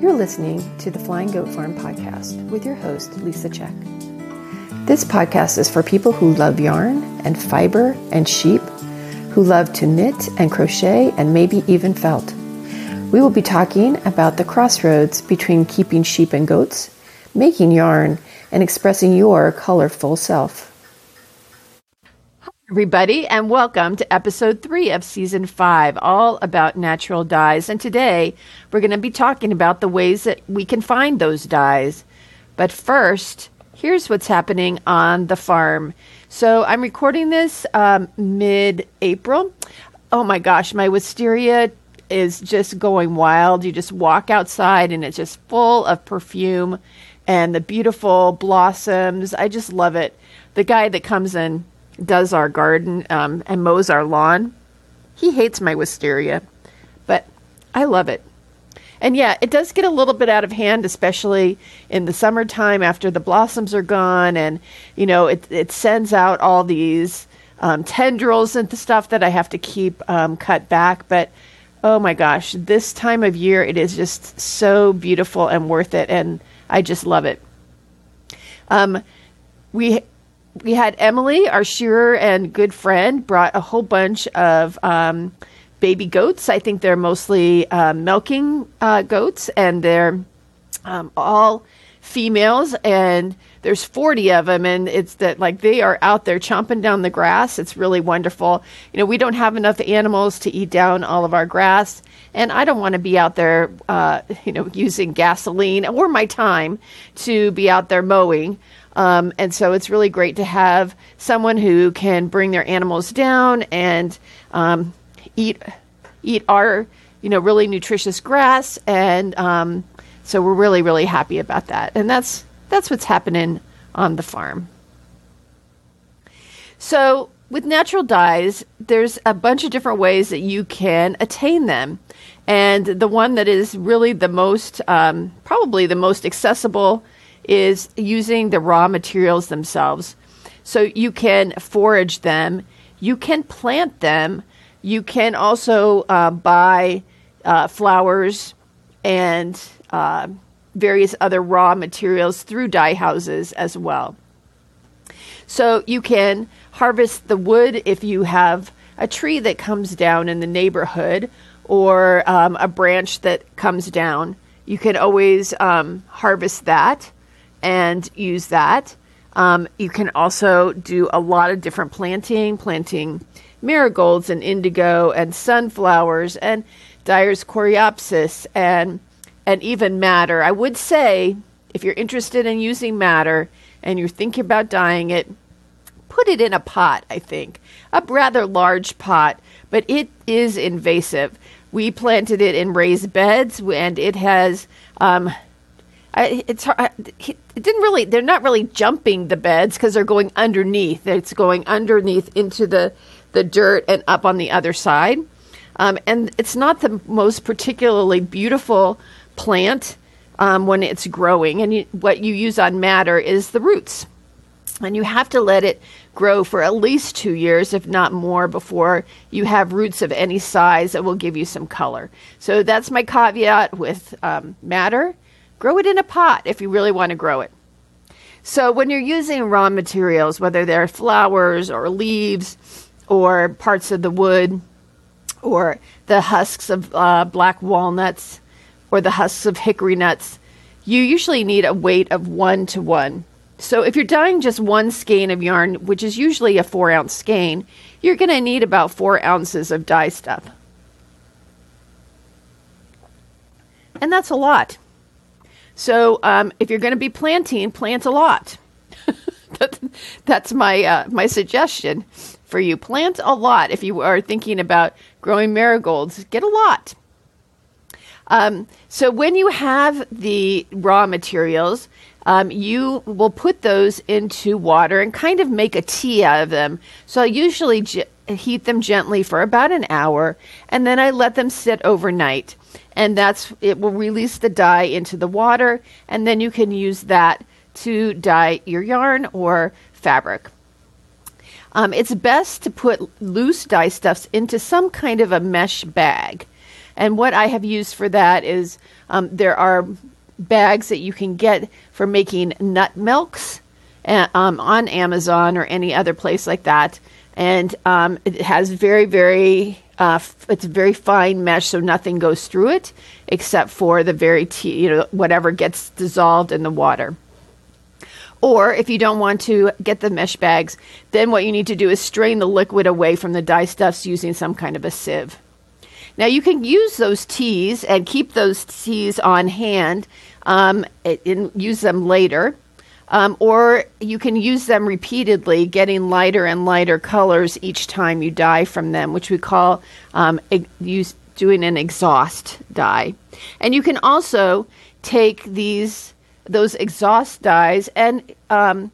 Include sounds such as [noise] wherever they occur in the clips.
You're listening to the Flying Goat Farm podcast with your host, Lisa Check. This podcast is for people who love yarn and fiber and sheep, who love to knit and crochet and maybe even felt. We will be talking about the crossroads between keeping sheep and goats, making yarn, and expressing your colorful self everybody, and welcome to episode three of season five, all about natural dyes. And today we're going to be talking about the ways that we can find those dyes. But first, here's what's happening on the farm. So I'm recording this um, mid April. Oh my gosh, my wisteria is just going wild. You just walk outside and it's just full of perfume and the beautiful blossoms. I just love it. The guy that comes in does our garden um, and mows our lawn. He hates my wisteria, but I love it. And yeah, it does get a little bit out of hand, especially in the summertime after the blossoms are gone, and you know it it sends out all these um, tendrils and the stuff that I have to keep um, cut back. But oh my gosh, this time of year it is just so beautiful and worth it, and I just love it. Um, we we had Emily, our shearer and good friend, brought a whole bunch of um, baby goats. I think they're mostly uh, milking uh, goats, and they're um, all females. And there's 40 of them, and it's that like they are out there chomping down the grass. It's really wonderful. You know, we don't have enough animals to eat down all of our grass, and I don't want to be out there, uh, you know, using gasoline or my time to be out there mowing. Um, and so it's really great to have someone who can bring their animals down and um, eat eat our you know really nutritious grass. And um, so we're really really happy about that. And that's that's what's happening on the farm. So with natural dyes, there's a bunch of different ways that you can attain them. And the one that is really the most, um, probably the most accessible is using the raw materials themselves. So you can forage them, you can plant them, you can also uh, buy uh, flowers and uh, various other raw materials through dye houses as well. So you can harvest the wood if you have a tree that comes down in the neighborhood or um, a branch that comes down. You can always um, harvest that and use that. Um, you can also do a lot of different planting, planting marigolds and indigo and sunflowers and Dyer's coreopsis and and even madder. I would say if you're interested in using madder and you're thinking about dyeing it, put it in a pot, I think. A rather large pot, but it is invasive. We planted it in raised beds and it has um, I, it's hard. It didn't really. They're not really jumping the beds because they're going underneath. It's going underneath into the the dirt and up on the other side. Um, and it's not the most particularly beautiful plant um, when it's growing. And you, what you use on madder is the roots, and you have to let it grow for at least two years, if not more, before you have roots of any size that will give you some color. So that's my caveat with um, madder Grow it in a pot if you really want to grow it. So, when you're using raw materials, whether they're flowers or leaves or parts of the wood or the husks of uh, black walnuts or the husks of hickory nuts, you usually need a weight of one to one. So, if you're dyeing just one skein of yarn, which is usually a four ounce skein, you're going to need about four ounces of dye stuff. And that's a lot. So um, if you're going to be planting, plant a lot. [laughs] that's my uh, my suggestion for you. Plant a lot if you are thinking about growing marigolds. Get a lot. Um, so when you have the raw materials, um, you will put those into water and kind of make a tea out of them. So I usually j- heat them gently for about an hour, and then I let them sit overnight and that's it will release the dye into the water and then you can use that to dye your yarn or fabric. Um, it's best to put loose dye stuffs into some kind of a mesh bag. And what I have used for that is um, there are bags that you can get for making nut milks uh, um, on Amazon or any other place like that. And um, it has very, very, uh, f- it's very fine mesh, so nothing goes through it except for the very, tea, you know, whatever gets dissolved in the water. Or if you don't want to get the mesh bags, then what you need to do is strain the liquid away from the dye stuffs using some kind of a sieve. Now you can use those teas and keep those teas on hand um, and use them later. Um, or you can use them repeatedly, getting lighter and lighter colors each time you dye from them, which we call um, use, doing an exhaust dye. And you can also take these those exhaust dyes and um,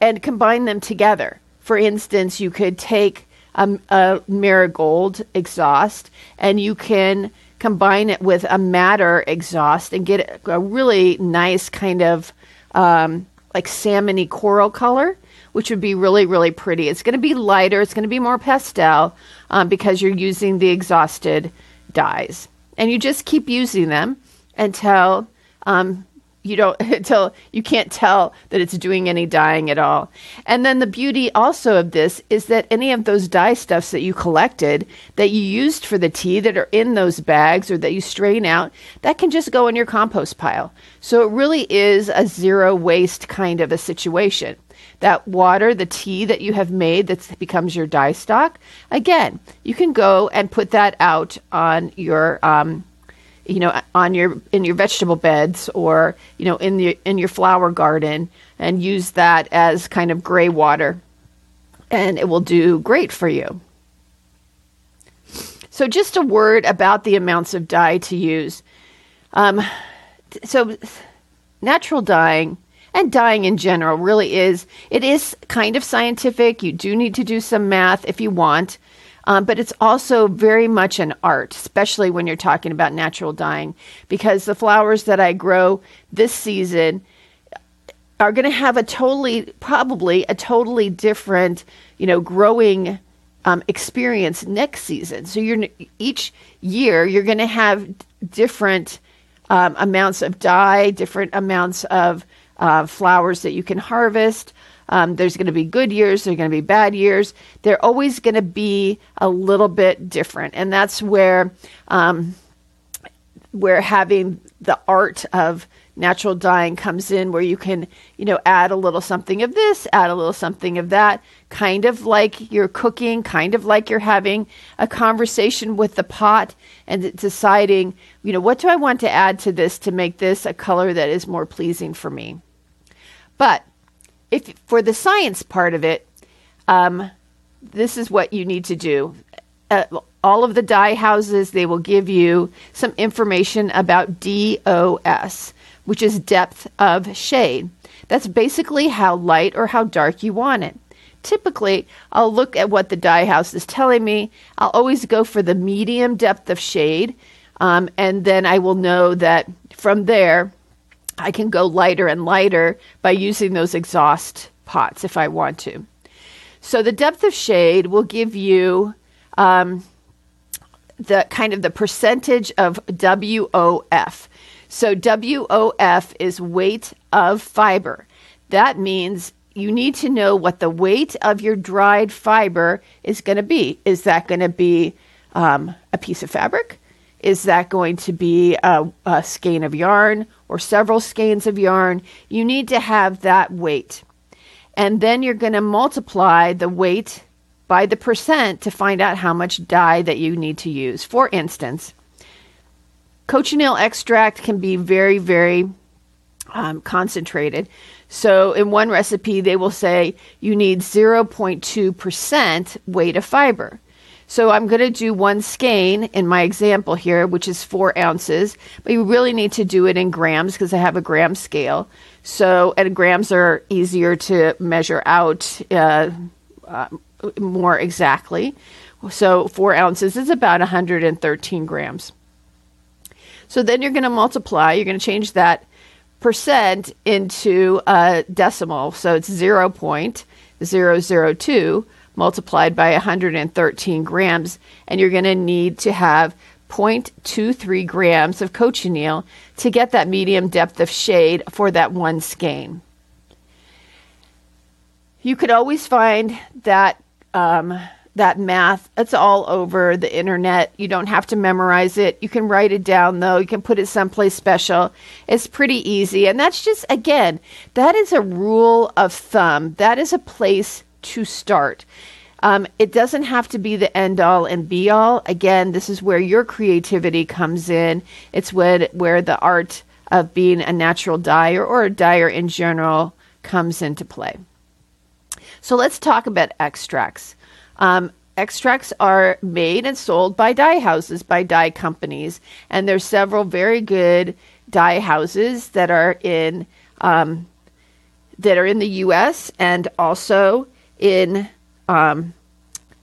and combine them together. For instance, you could take a, a marigold exhaust and you can combine it with a madder exhaust and get a really nice kind of um, like salmony coral color, which would be really, really pretty. It's going to be lighter, it's going to be more pastel um, because you're using the exhausted dyes. And you just keep using them until um, you don't [laughs] until you can't tell that it's doing any dyeing at all. And then the beauty also of this is that any of those dye stuffs that you collected that you used for the tea that are in those bags or that you strain out, that can just go in your compost pile. So it really is a zero waste kind of a situation. That water, the tea that you have made that becomes your dye stock, again, you can go and put that out on your um, you know on your in your vegetable beds or you know in the in your flower garden and use that as kind of gray water and it will do great for you. So just a word about the amounts of dye to use. Um, so natural dyeing and dyeing in general really is it is kind of scientific. You do need to do some math if you want um, but it's also very much an art, especially when you're talking about natural dyeing, because the flowers that I grow this season are going to have a totally, probably a totally different, you know, growing um, experience next season. So you're each year you're going to have different um, amounts of dye, different amounts of uh, flowers that you can harvest. Um, there's going to be good years, there's going to be bad years. They're always going to be a little bit different, and that's where um, where having the art of natural dyeing comes in, where you can you know add a little something of this, add a little something of that, kind of like you're cooking, kind of like you're having a conversation with the pot and deciding you know what do I want to add to this to make this a color that is more pleasing for me. But if for the science part of it, um, this is what you need to do. Uh, all of the dye houses, they will give you some information about DOS, which is depth of shade. That's basically how light or how dark you want it. Typically, I'll look at what the dye house is telling me. I'll always go for the medium depth of shade, um, and then I will know that from there, I can go lighter and lighter by using those exhaust pots if I want to. So the depth of shade will give you um, the kind of the percentage of WOF. So WOF is weight of fiber. That means you need to know what the weight of your dried fiber is going to be. Is that going to be um, a piece of fabric? Is that going to be a, a skein of yarn or several skeins of yarn? You need to have that weight. And then you're going to multiply the weight by the percent to find out how much dye that you need to use. For instance, cochineal extract can be very, very um, concentrated. So in one recipe, they will say you need 0.2% weight of fiber. So I'm going to do one skein in my example here, which is four ounces, but you really need to do it in grams because I have a gram scale. So, and grams are easier to measure out uh, uh, more exactly. So four ounces is about 113 grams. So then you're going to multiply, you're going to change that percent into a decimal. So it's 0.002 multiplied by 113 grams, and you're going to need to have 0.23 grams of cochineal to get that medium depth of shade for that one skein. You could always find that um, that math. It's all over the internet. You don't have to memorize it. You can write it down though. You can put it someplace special. It's pretty easy. And that's just again, that is a rule of thumb. That is a place to start. Um, it doesn't have to be the end all and be all. Again, this is where your creativity comes in. It's when, where the art of being a natural dyer or a dyer in general comes into play. So let's talk about extracts. Um, extracts are made and sold by dye houses, by dye companies, and there's several very good dye houses that are in um, that are in the U.S. and also in um,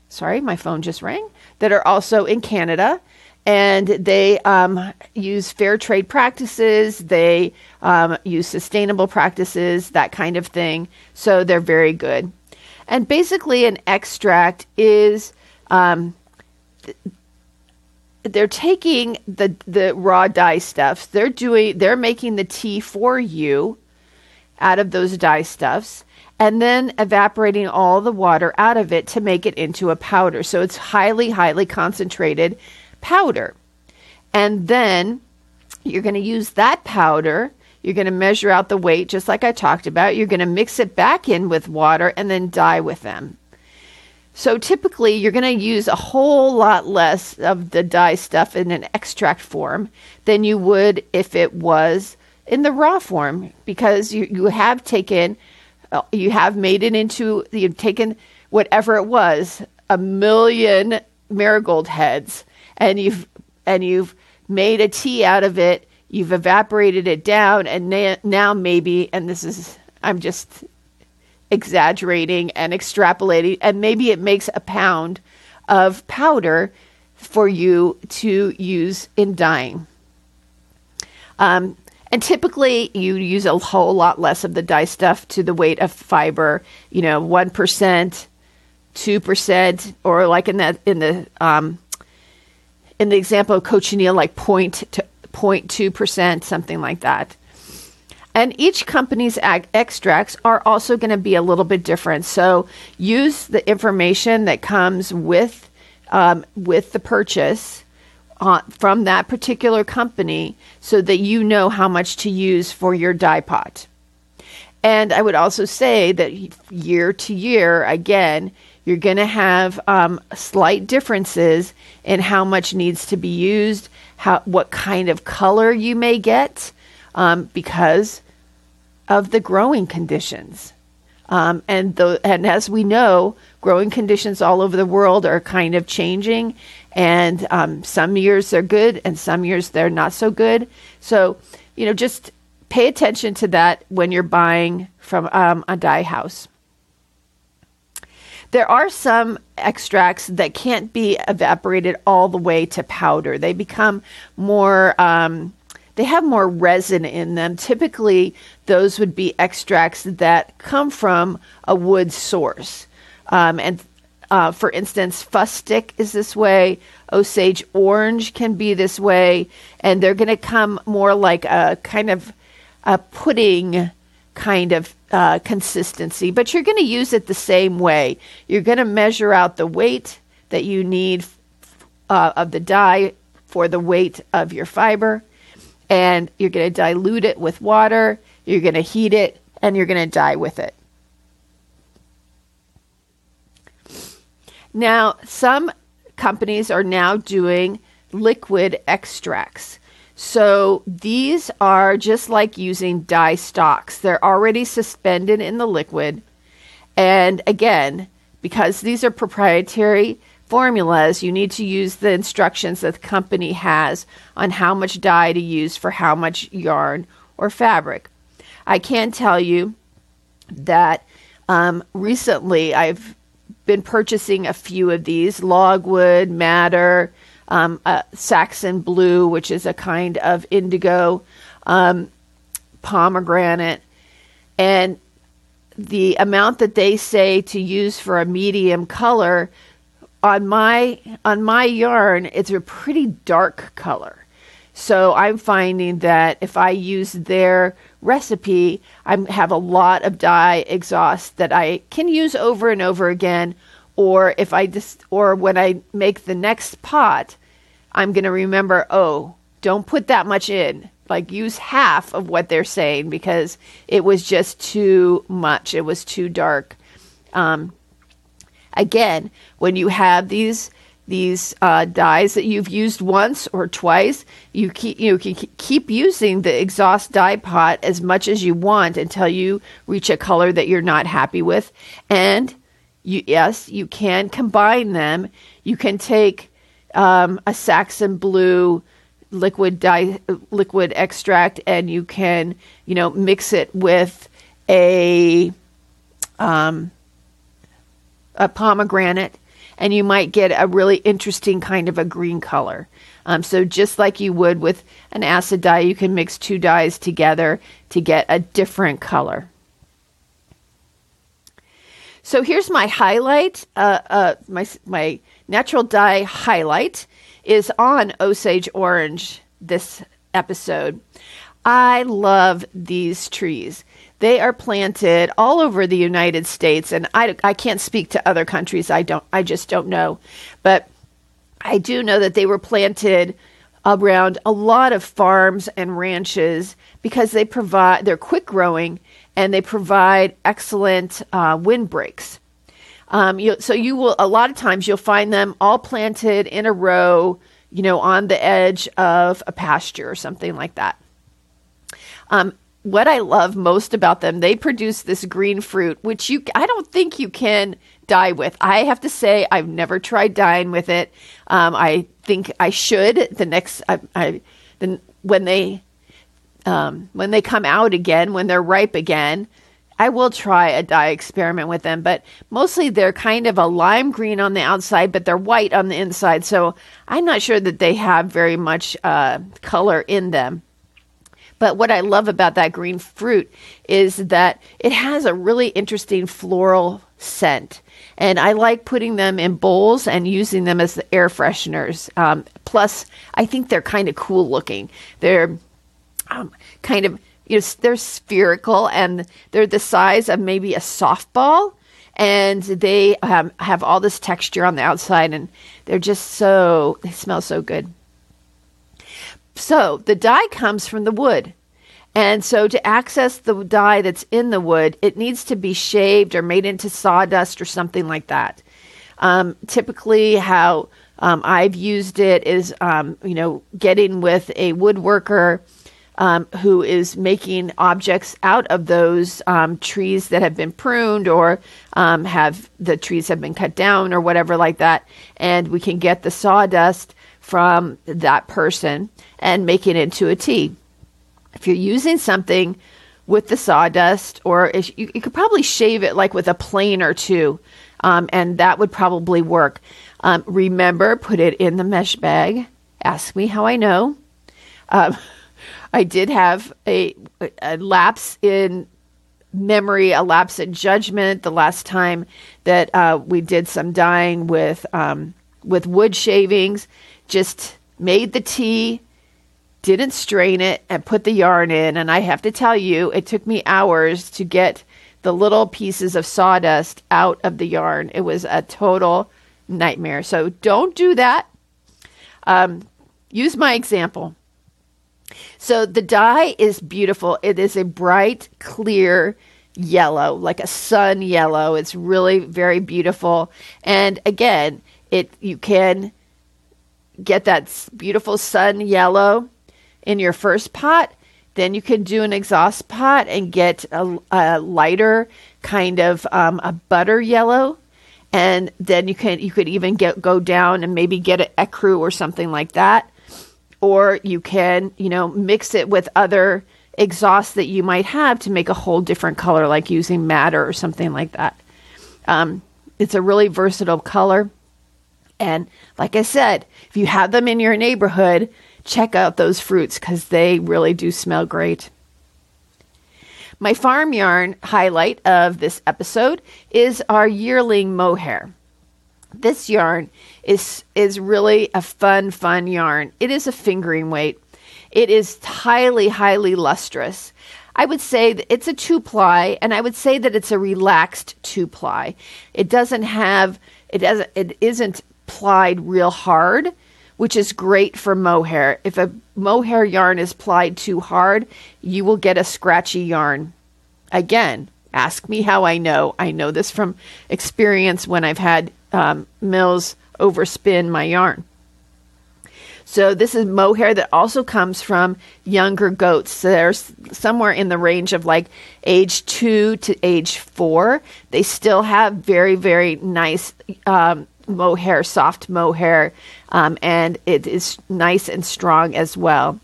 sorry, my phone just rang. That are also in Canada and they um, use fair trade practices, they um, use sustainable practices, that kind of thing. So they're very good. And basically, an extract is um, th- they're taking the the raw dye stuffs. They're doing they're making the tea for you out of those dye stuffs and then evaporating all the water out of it to make it into a powder. So it's highly highly concentrated powder. And then you're going to use that powder you're going to measure out the weight, just like I talked about. You're going to mix it back in with water and then dye with them. So typically, you're going to use a whole lot less of the dye stuff in an extract form than you would if it was in the raw form because you, you have taken, you have made it into, you've taken whatever it was, a million marigold heads, and you've and you've made a tea out of it you've evaporated it down, and na- now maybe, and this is, I'm just exaggerating and extrapolating, and maybe it makes a pound of powder for you to use in dyeing. Um, and typically, you use a whole lot less of the dye stuff to the weight of fiber. You know, one percent, two percent, or like in that in the um, in the example of cochineal, like point to 0.2%, something like that. And each company's ag- extracts are also going to be a little bit different. So use the information that comes with um, with the purchase from that particular company, so that you know how much to use for your dye pot. And I would also say that year to year, again, you're going to have um, slight differences in how much needs to be used how what kind of color you may get um, because of the growing conditions. Um, and the, and as we know, growing conditions all over the world are kind of changing, and um, some years they're good, and some years they're not so good. So, you know, just pay attention to that when you're buying from um, a dye house. There are some extracts that can't be evaporated all the way to powder. They become more, um, they have more resin in them. Typically, those would be extracts that come from a wood source. Um, and uh, for instance, fustic is this way, Osage orange can be this way, and they're going to come more like a kind of a pudding kind of uh, consistency, but you're going to use it the same way. You're going to measure out the weight that you need uh, of the dye for the weight of your fiber, and you're going to dilute it with water. You're going to heat it, and you're going to dye with it. Now, some companies are now doing liquid extracts. So these are just like using dye stocks. They're already suspended in the liquid. And again, because these are proprietary formulas, you need to use the instructions that the company has on how much dye to use for how much yarn or fabric. I can tell you that um, recently I've been purchasing a few of these logwood, madder, um, Saxon blue, which is a kind of indigo, um, pomegranate, and the amount that they say to use for a medium color on my on my yarn, it's a pretty dark color. So I'm finding that if I use their recipe, I have a lot of dye exhaust that I can use over and over again. Or if I just, or when I make the next pot, I'm going to remember, oh, don't put that much in. Like use half of what they're saying because it was just too much. It was too dark. Um, again, when you have these these uh, dyes that you've used once or twice. You keep you can keep using the exhaust dye pot as much as you want until you reach a color that you're not happy with. And you yes, you can combine them. You can take um, a Saxon blue liquid dye liquid extract and you can you know mix it with a um, a pomegranate and you might get a really interesting kind of a green color. Um, so just like you would with an acid dye, you can mix two dyes together to get a different color. So here's my highlight. Uh, uh, my my natural dye highlight is on Osage Orange this episode. I love these trees. They are planted all over the United States, and I, I can't speak to other countries. I don't. I just don't know, but I do know that they were planted around a lot of farms and ranches because they provide. They're quick growing and they provide excellent uh, windbreaks. Um, you, so you will a lot of times you'll find them all planted in a row, you know, on the edge of a pasture or something like that. Um, what I love most about them, they produce this green fruit, which you I don't think you can dye with. I have to say I've never tried dyeing with it. Um, I think I should. The next, I, I when they um, when they come out again, when they're ripe again, I will try a dye experiment with them. But mostly they're kind of a lime green on the outside, but they're white on the inside. So I'm not sure that they have very much uh, color in them. But what I love about that green fruit is that it has a really interesting floral scent. And I like putting them in bowls and using them as the air fresheners. Um, plus, I think they're kind of cool looking. They're um, kind of, you know, they're spherical and they're the size of maybe a softball. And they um, have all this texture on the outside, and they're just so, they smell so good. So the dye comes from the wood. And so to access the dye that's in the wood, it needs to be shaved or made into sawdust or something like that. Um, typically, how um, I've used it is, um, you know, getting with a woodworker um, who is making objects out of those um, trees that have been pruned or um, have the trees have been cut down or whatever like that, and we can get the sawdust from that person and make it into a tea. If you're using something with the sawdust, or you, you, could probably shave it like with a plane or two, um, and that would probably work. Um, remember, put it in the mesh bag. Ask me how I know. Um, [laughs] I did have a, a lapse in memory, a lapse in judgment the last time that uh, we did some dyeing with um, with wood shavings. Just made the tea, didn't strain it, and put the yarn in. And I have to tell you, it took me hours to get the little pieces of sawdust out of the yarn. It was a total nightmare. So don't do that. Um, use my example. So the dye is beautiful. It is a bright, clear yellow, like a sun yellow. It's really very beautiful. And again, it you can get that beautiful sun yellow in your first pot. Then you can do an exhaust pot and get a, a lighter kind of um, a butter yellow and then you can you could even get go down and maybe get an ecru or something like that or you can, you know, mix it with other exhausts that you might have to make a whole different color, like using madder or something like that. Um, it's a really versatile color. And like I said, if you have them in your neighborhood, check out those fruits because they really do smell great. My farm yarn highlight of this episode is our yearling mohair. This yarn is is really a fun, fun yarn. It is a fingering weight. It is highly, highly lustrous. I would say that it's a two ply, and I would say that it's a relaxed two ply. It doesn't have it doesn't it isn't plied real hard, which is great for mohair. If a mohair yarn is plied too hard, you will get a scratchy yarn. Again, ask me how I know. I know this from experience when I've had um, mills overspin my yarn. So this is mohair that also comes from younger goats. So they're somewhere in the range of like age two to age four. They still have very, very nice um, mohair, soft mohair, um, and it is nice and strong as well.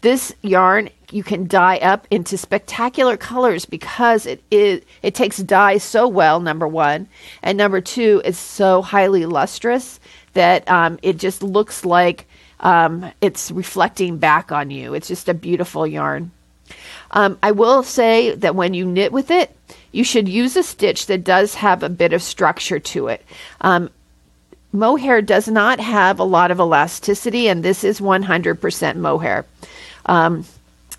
This yarn you can dye up into spectacular colors because it is it takes dye so well. Number one, and number two, it's so highly lustrous that um, it just looks like um, it's reflecting back on you. It's just a beautiful yarn. Um, I will say that when you knit with it, you should use a stitch that does have a bit of structure to it. Um, mohair does not have a lot of elasticity, and this is 100% mohair. Um,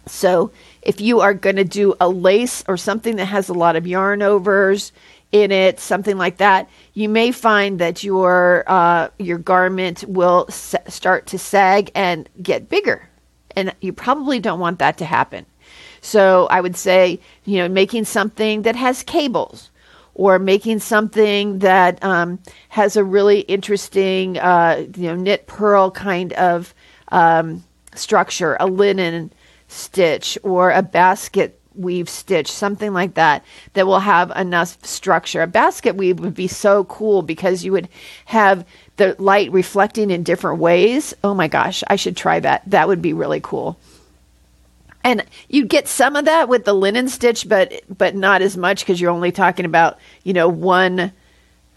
so if you are going to do a lace or something that has a lot of yarn overs, in it, something like that, you may find that your uh, your garment will s- start to sag and get bigger, and you probably don't want that to happen. So I would say, you know, making something that has cables, or making something that um, has a really interesting, uh, you know, knit purl kind of um, structure, a linen stitch, or a basket weave stitch, something like that, that will have enough structure. A basket weave would be so cool because you would have the light reflecting in different ways. Oh my gosh, I should try that. That would be really cool. And you get some of that with the linen stitch, but but not as much because you're only talking about you know one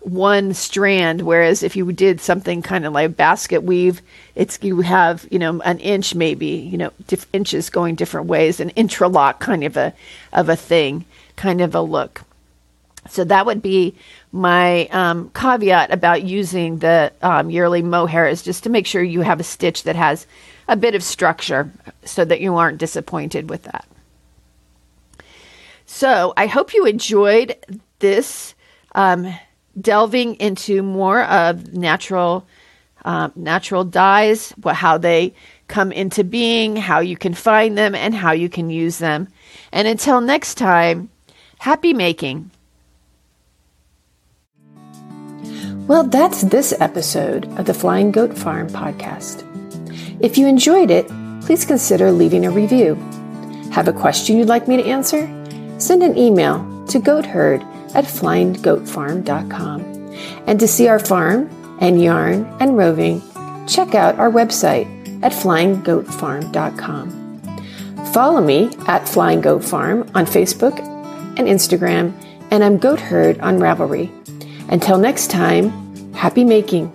one strand. Whereas if you did something kind of like basket weave it's you have you know an inch maybe you know diff- inches going different ways an interlock kind of a of a thing kind of a look. So that would be my um, caveat about using the um, yearling mohair is just to make sure you have a stitch that has a bit of structure so that you aren't disappointed with that so i hope you enjoyed this um, delving into more of natural uh, natural dyes, what, how they come into being, how you can find them, and how you can use them. And until next time, happy making. Well, that's this episode of the Flying Goat Farm podcast. If you enjoyed it, please consider leaving a review. Have a question you'd like me to answer? Send an email to goatherd at flyinggoatfarm.com. And to see our farm and yarn and roving, check out our website at flyinggoatfarm.com. Follow me at Flying Goat Farm on Facebook and Instagram, and I'm Goat Herd on Ravelry. Until next time, happy making.